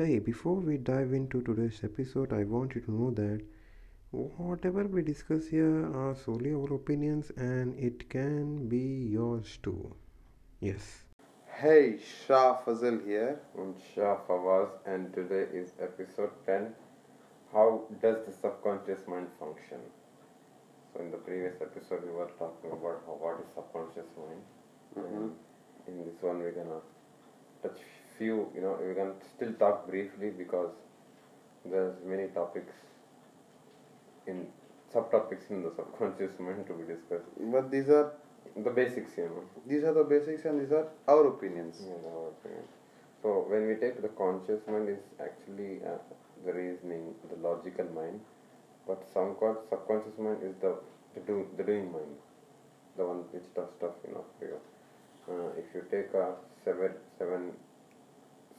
Hey, before we dive into today's episode, I want you to know that whatever we discuss here are solely our opinions and it can be yours too. Yes. Hey, Shah Fazil here. I'm Shah Fawaz, and today is episode 10 How does the subconscious mind function? So, in the previous episode, we were talking about how, what is subconscious mind, mm-hmm. and in this one, we're gonna touch few, you know, we can still talk briefly because there's many topics in subtopics in the subconscious mind to be discussed. But these are The basics, you know. these are the basics and these are our opinions. Yeah, our opinion. So when we take the conscious mind is actually uh, the reasoning, the logical mind, but some co- subconscious mind is the the, do, the doing mind, the one which does stuff you know for you. Uh, if you take a seven seven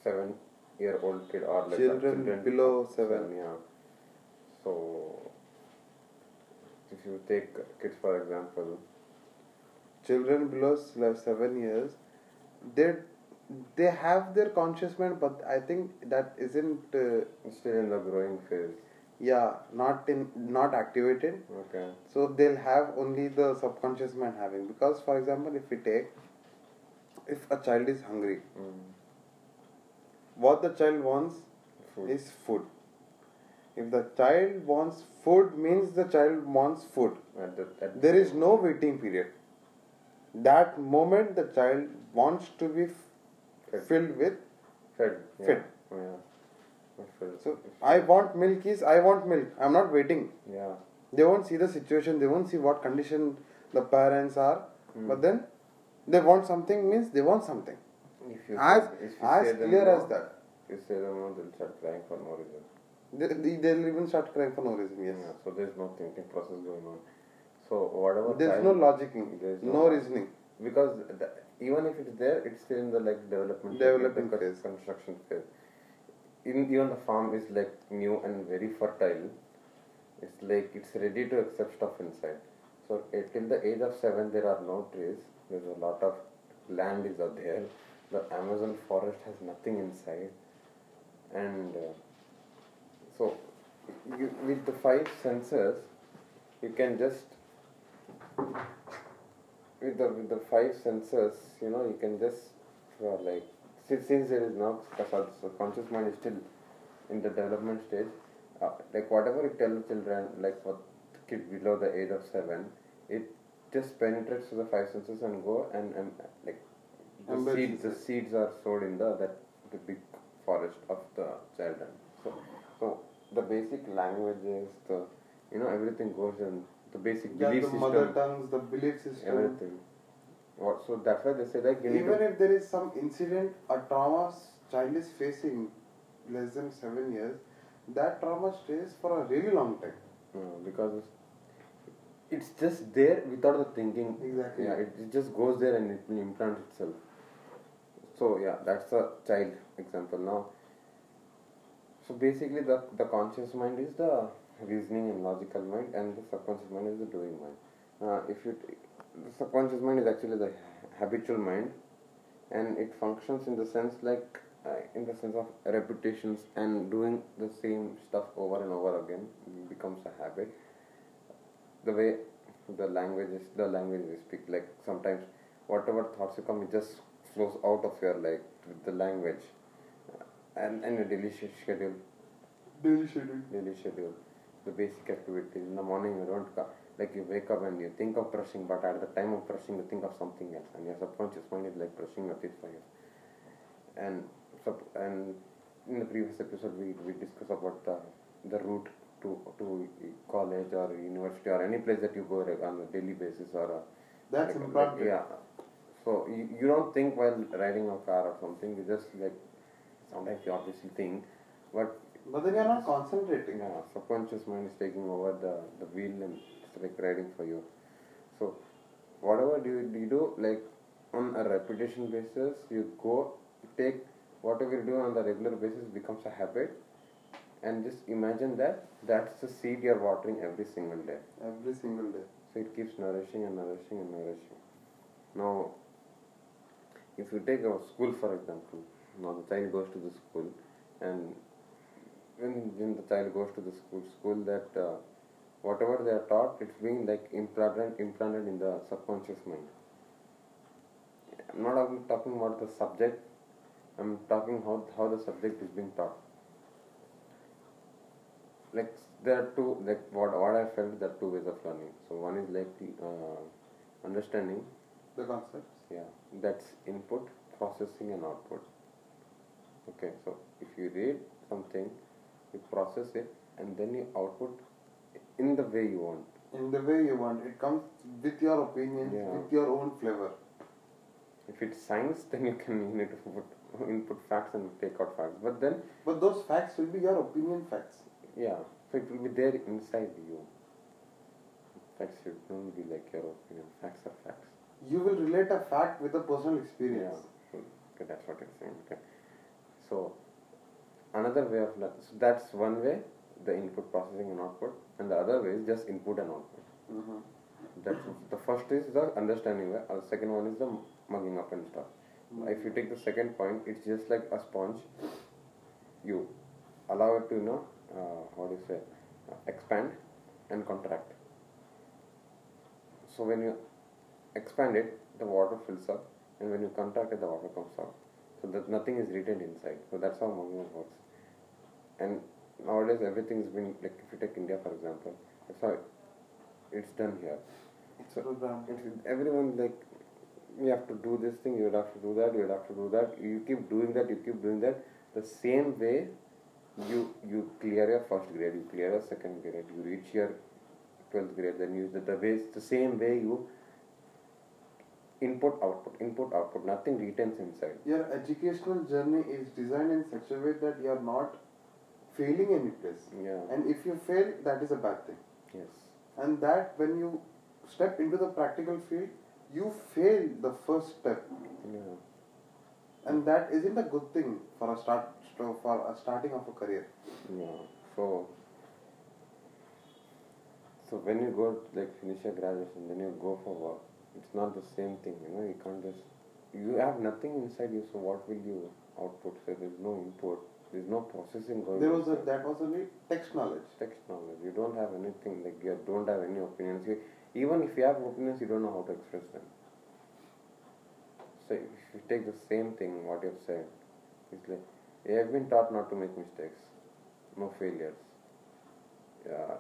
seven year old kid or like a Children below seven. yeah. So if you take kids for example, Children below seven years, they they have their conscious mind, but I think that isn't uh, still in the growing phase. yeah not in not activated. Okay. So they'll have only the subconscious mind having because for example if we take if a child is hungry, Mm. What the child wants Food. is food. If the child wants food means the child wants food. At the, at There is no waiting period. That moment the child wants to be Fed. filled with. Fed. Yeah. Fed. Yeah. Not. So I want milk is I want milk. I'm not waiting. Yeah. They won't see the situation. They won't see what condition the parents are. Mm. But then they want something means they want something. If you As say, if you as say them clear as that. If you say them they'll start crying for no reason. They, they, they'll even start crying for no reason. Yes. Yeah. So there's no thinking process going on. So whatever. There's child- no logicking. There's no, no- reasoning. because the, even if it's there, it's still in the like development Development phase. construction phase. In, even the farm is like new and very fertile. It's like it's ready to accept stuff inside. So eh, till the age of seven, there are no trees. There's a lot of land is out there. The Amazon forest has nothing inside, and uh, so you, with the five senses, you can just with the with the five senses, you know, you can just uh, like since, since there is no the conscious mind is still in the development stage. Uh, like whatever you tell children, like for kid below the age of seven, it just penetrates to the five senses and go and, and like the seeds, the seeds are sowed in the that the big forest of the children. So, so the basic languages, the you know everything goes in the basic Yeah, belief the system mother tongues, the belief system. everything. What, so that's why they say like Even if there is some incident, a trauma child is facing less than seven years, that trauma stays for a really long time. No, because it's- it's just there without the thinking. Exactly. Yeah, it, it just goes there and it will implant itself. So yeah, that's a child example. Now, so basically the the conscious mind is the reasoning and logical mind, and the subconscious mind is the doing mind. Uh, if you the subconscious mind is actually the habitual mind, and it functions in the sense like uh, in the sense of repetitions and doing the same stuff over and over again becomes a habit the way the language is the language we speak like sometimes whatever thoughts you come it just flows out of your like with the language. And and a daily schedule. Daily schedule. daily schedule. The basic activities in the morning you don't co- like you wake up and you think of brushing but at the time of brushing you think of something else. And your subconscious mind is like brushing your teeth for you. And sub- and in the previous episode we, we discussed about the the route to to college or university or any place that you go like, on a daily basis or a, That's like, implanted. yeah so you, you don't think while riding a car or something you just like sometimes you obviously think but But then you're not concentrating. yeah, subconscious mind is taking over the, the wheel and it's like riding for you. So, whatever do you, do you do, like on a repetition basis, you go take whatever you do on the regular basis becomes a habit, and just imagine that that's the seed you're watering every single day. Every single day. So it keeps nourishing and nourishing and nourishing. Now, if you take a school for example, now the child goes to the school, and when when the child goes to the school school that uh, whatever they are taught it's being like implanted implanted in the subconscious mind. I'm not only talking about the subject i'm talking how how the subject is being taught. Like there are two like what what i felt there are two ways of learning. So one is like uh, understanding. The concepts. Yeah that's input processing and output okay so if you read something you process it and then you output in the way you want In the way you want. It comes with your opinions, Yeah. with your own flavor. if it's science then you can you need to put input facts and take out facts but then But those facts will be your opinion facts. yeah so it will be there inside you facts should not be like your opinion facts are facts You will relate a fact with a personal experience. Yeah, okay, that's what it's saying. Okay, so another way of learning. So that's one way, the input processing and output, and the other way is just input and output. Mhm. That's the first is the understanding way, and the second one is the mugging up and stuff. If you take the second point, it's just like a sponge. You allow it to you know uh, how do you say uh, expand and contract. So when you expand it, the water fills up, and when you contract it, the water comes out. So that nothing is retained inside. So that's how mugging works. And nowadays everything is being like if you take India for example, that's how it's done here. It's So it's everyone like you have to do this thing, you will have to do that, you will have to do that. You keep doing that, you keep doing that. The same way you you clear your first grade, you clear your second grade, you reach your twelfth grade, then you the, the way the same way you input output input output nothing retains inside Your educational journey is designed in such a way that you are not failing any place. yeah And if you fail, that is a bad thing. yes And that when you step into the practical field, you fail the first step. yeah And that isn't a good thing for a start for a starting of a career. Yeah. So so when you go like finish your graduation, then you go for work. It's not the same thing, you know. You can't just you have nothing inside you. So what will you output? So there's no input. There's no processing going. on. There was a that was only text knowledge. text knowledge. You don't have anything like you don't have any opinions. You, even if you have opinions, you don't know how to express them. So if you take the same thing, what you've said, it's like you have been taught not to make mistakes, no failures. Yeah,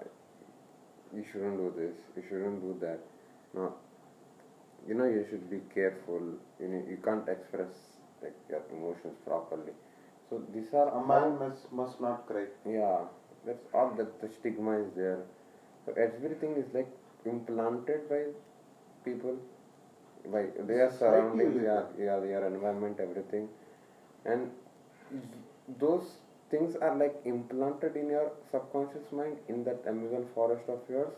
you shouldn't do this. You shouldn't do that. No, you know you should be careful. You know, you can't express like your emotions properly. So these are A man must must not cry. yeah, that's all that the stigma is there. So everything is like implanted by people, by their surroundings, yeah, yeah, their environment, everything, and those things are like implanted in your subconscious mind in that Amazon forest of yours,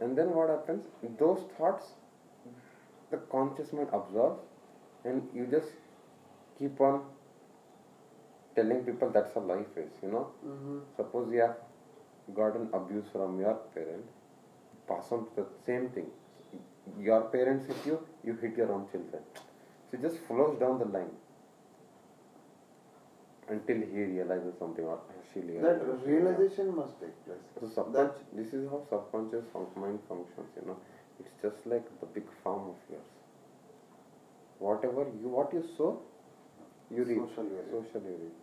and then what happens? Those thoughts, the conscious mind absorbs, and you just keep on telling people that's how life is, you know. Mm-hmm. Suppose you have gotten abuse from your parent, pass on to the same thing. Your parents hit you, you hit your own children. So it just flows down the line until he realizes something or she realizes That realization must take place. So subconscious, this is how subconscious mind functions. You know, it's just like the big farm of yours. Whatever you what you sow, you reap. Social. Socially reap.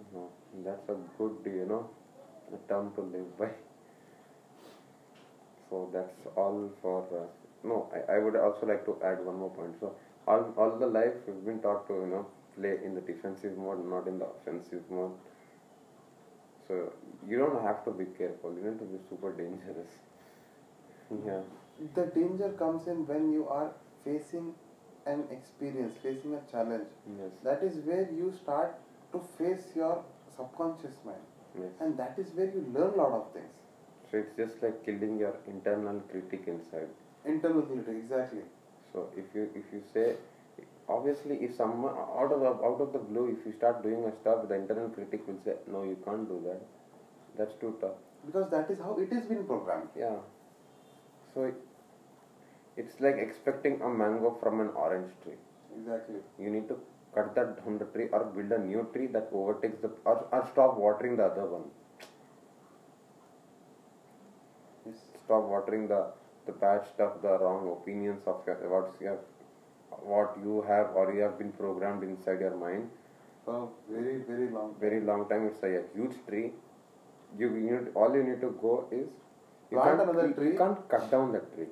You know, that's a good you know, a term to live by. So that's all for. Uh, no, I, I would also like to add one more point. So all all the life we've been taught to you know play in the defensive mode, not in the offensive mode. So you don't have to be careful. You don't have to be super dangerous. Yeah. The danger comes in when you are facing an experience, facing a challenge. Yes. That is where you start to face your subconscious mind. Yes. And that is where you learn a lot of things. So it's just like killing your internal critic inside. Internal critic, exactly. So if you if you say, obviously, if someone out of the, out of the blue, if you start doing a stuff, the internal critic will say, no, you can't do that. That's too tough. Because that is how it has been programmed. Yeah. So it, it's like expecting a mango from an orange tree. Exactly. You need to cut that down the tree or build a new tree that overtakes the or, or stop watering the other one. Yes. Stop watering the the bad stuff, the wrong opinions of your what you have, what you have or you have been programmed inside your mind. For very, very long. Very long time. It's a, a huge tree. You, you need, all you need to go is you Plant can't, another tree. You can't cut down that tree.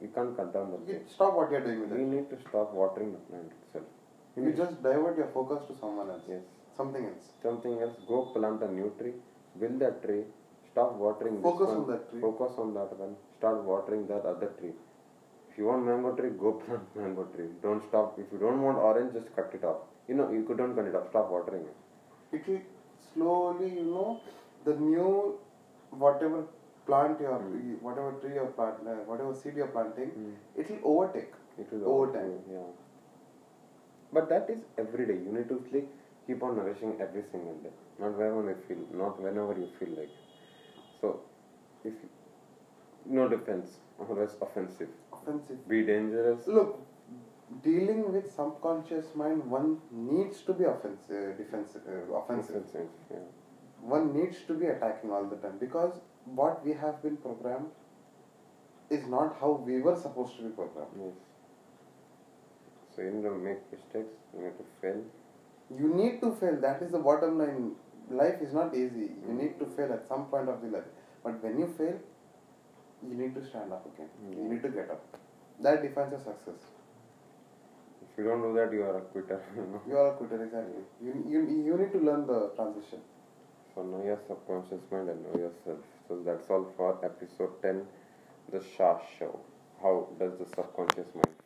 You can't cut down the tree. stop what you're doing with We it. need to stop watering the plant itself. You just divert your focus to someone else. Yes. Something else. Something else. Go plant a new tree. Build that tree. Stop watering this Focus one. on that tree. Focus on that one. Start watering that other tree. If you want mango tree, go plant mango tree. Don't stop. If you don't want orange, just cut it off. You know, you could don't cut it off. Stop watering it. It will slowly, you know, the new whatever plant you're, Mm. whatever tree you're plant, uh, whatever seed you're planting, Mm. it will overtake. It will Over time. Yeah. But that is every day. You need to like, keep on nourishing every single day. Not whenever you feel, not whenever you feel like. So, if you, no defense, always offensive. Offensive. Be dangerous. Look, dealing with subconscious mind, one needs to be offensive, defensive, uh, offensive. Offensive. Yeah. One needs to be attacking all the time because what we have been programmed is not how we were supposed to be programmed. Yes. So you need to make mistakes. You need to fail. You need to fail. That is the bottom line. Life is not easy. You Mm. need to fail at some point of the life. But when you fail, you need to stand up again. You Mm. need to get up. That defines your success. If you don't do that, you are a quitter. You are a quitter, exactly. You, you, you need to learn the transition. So know your subconscious mind and know yourself. So that's all for episode 10, the Shah Show. How does the subconscious mind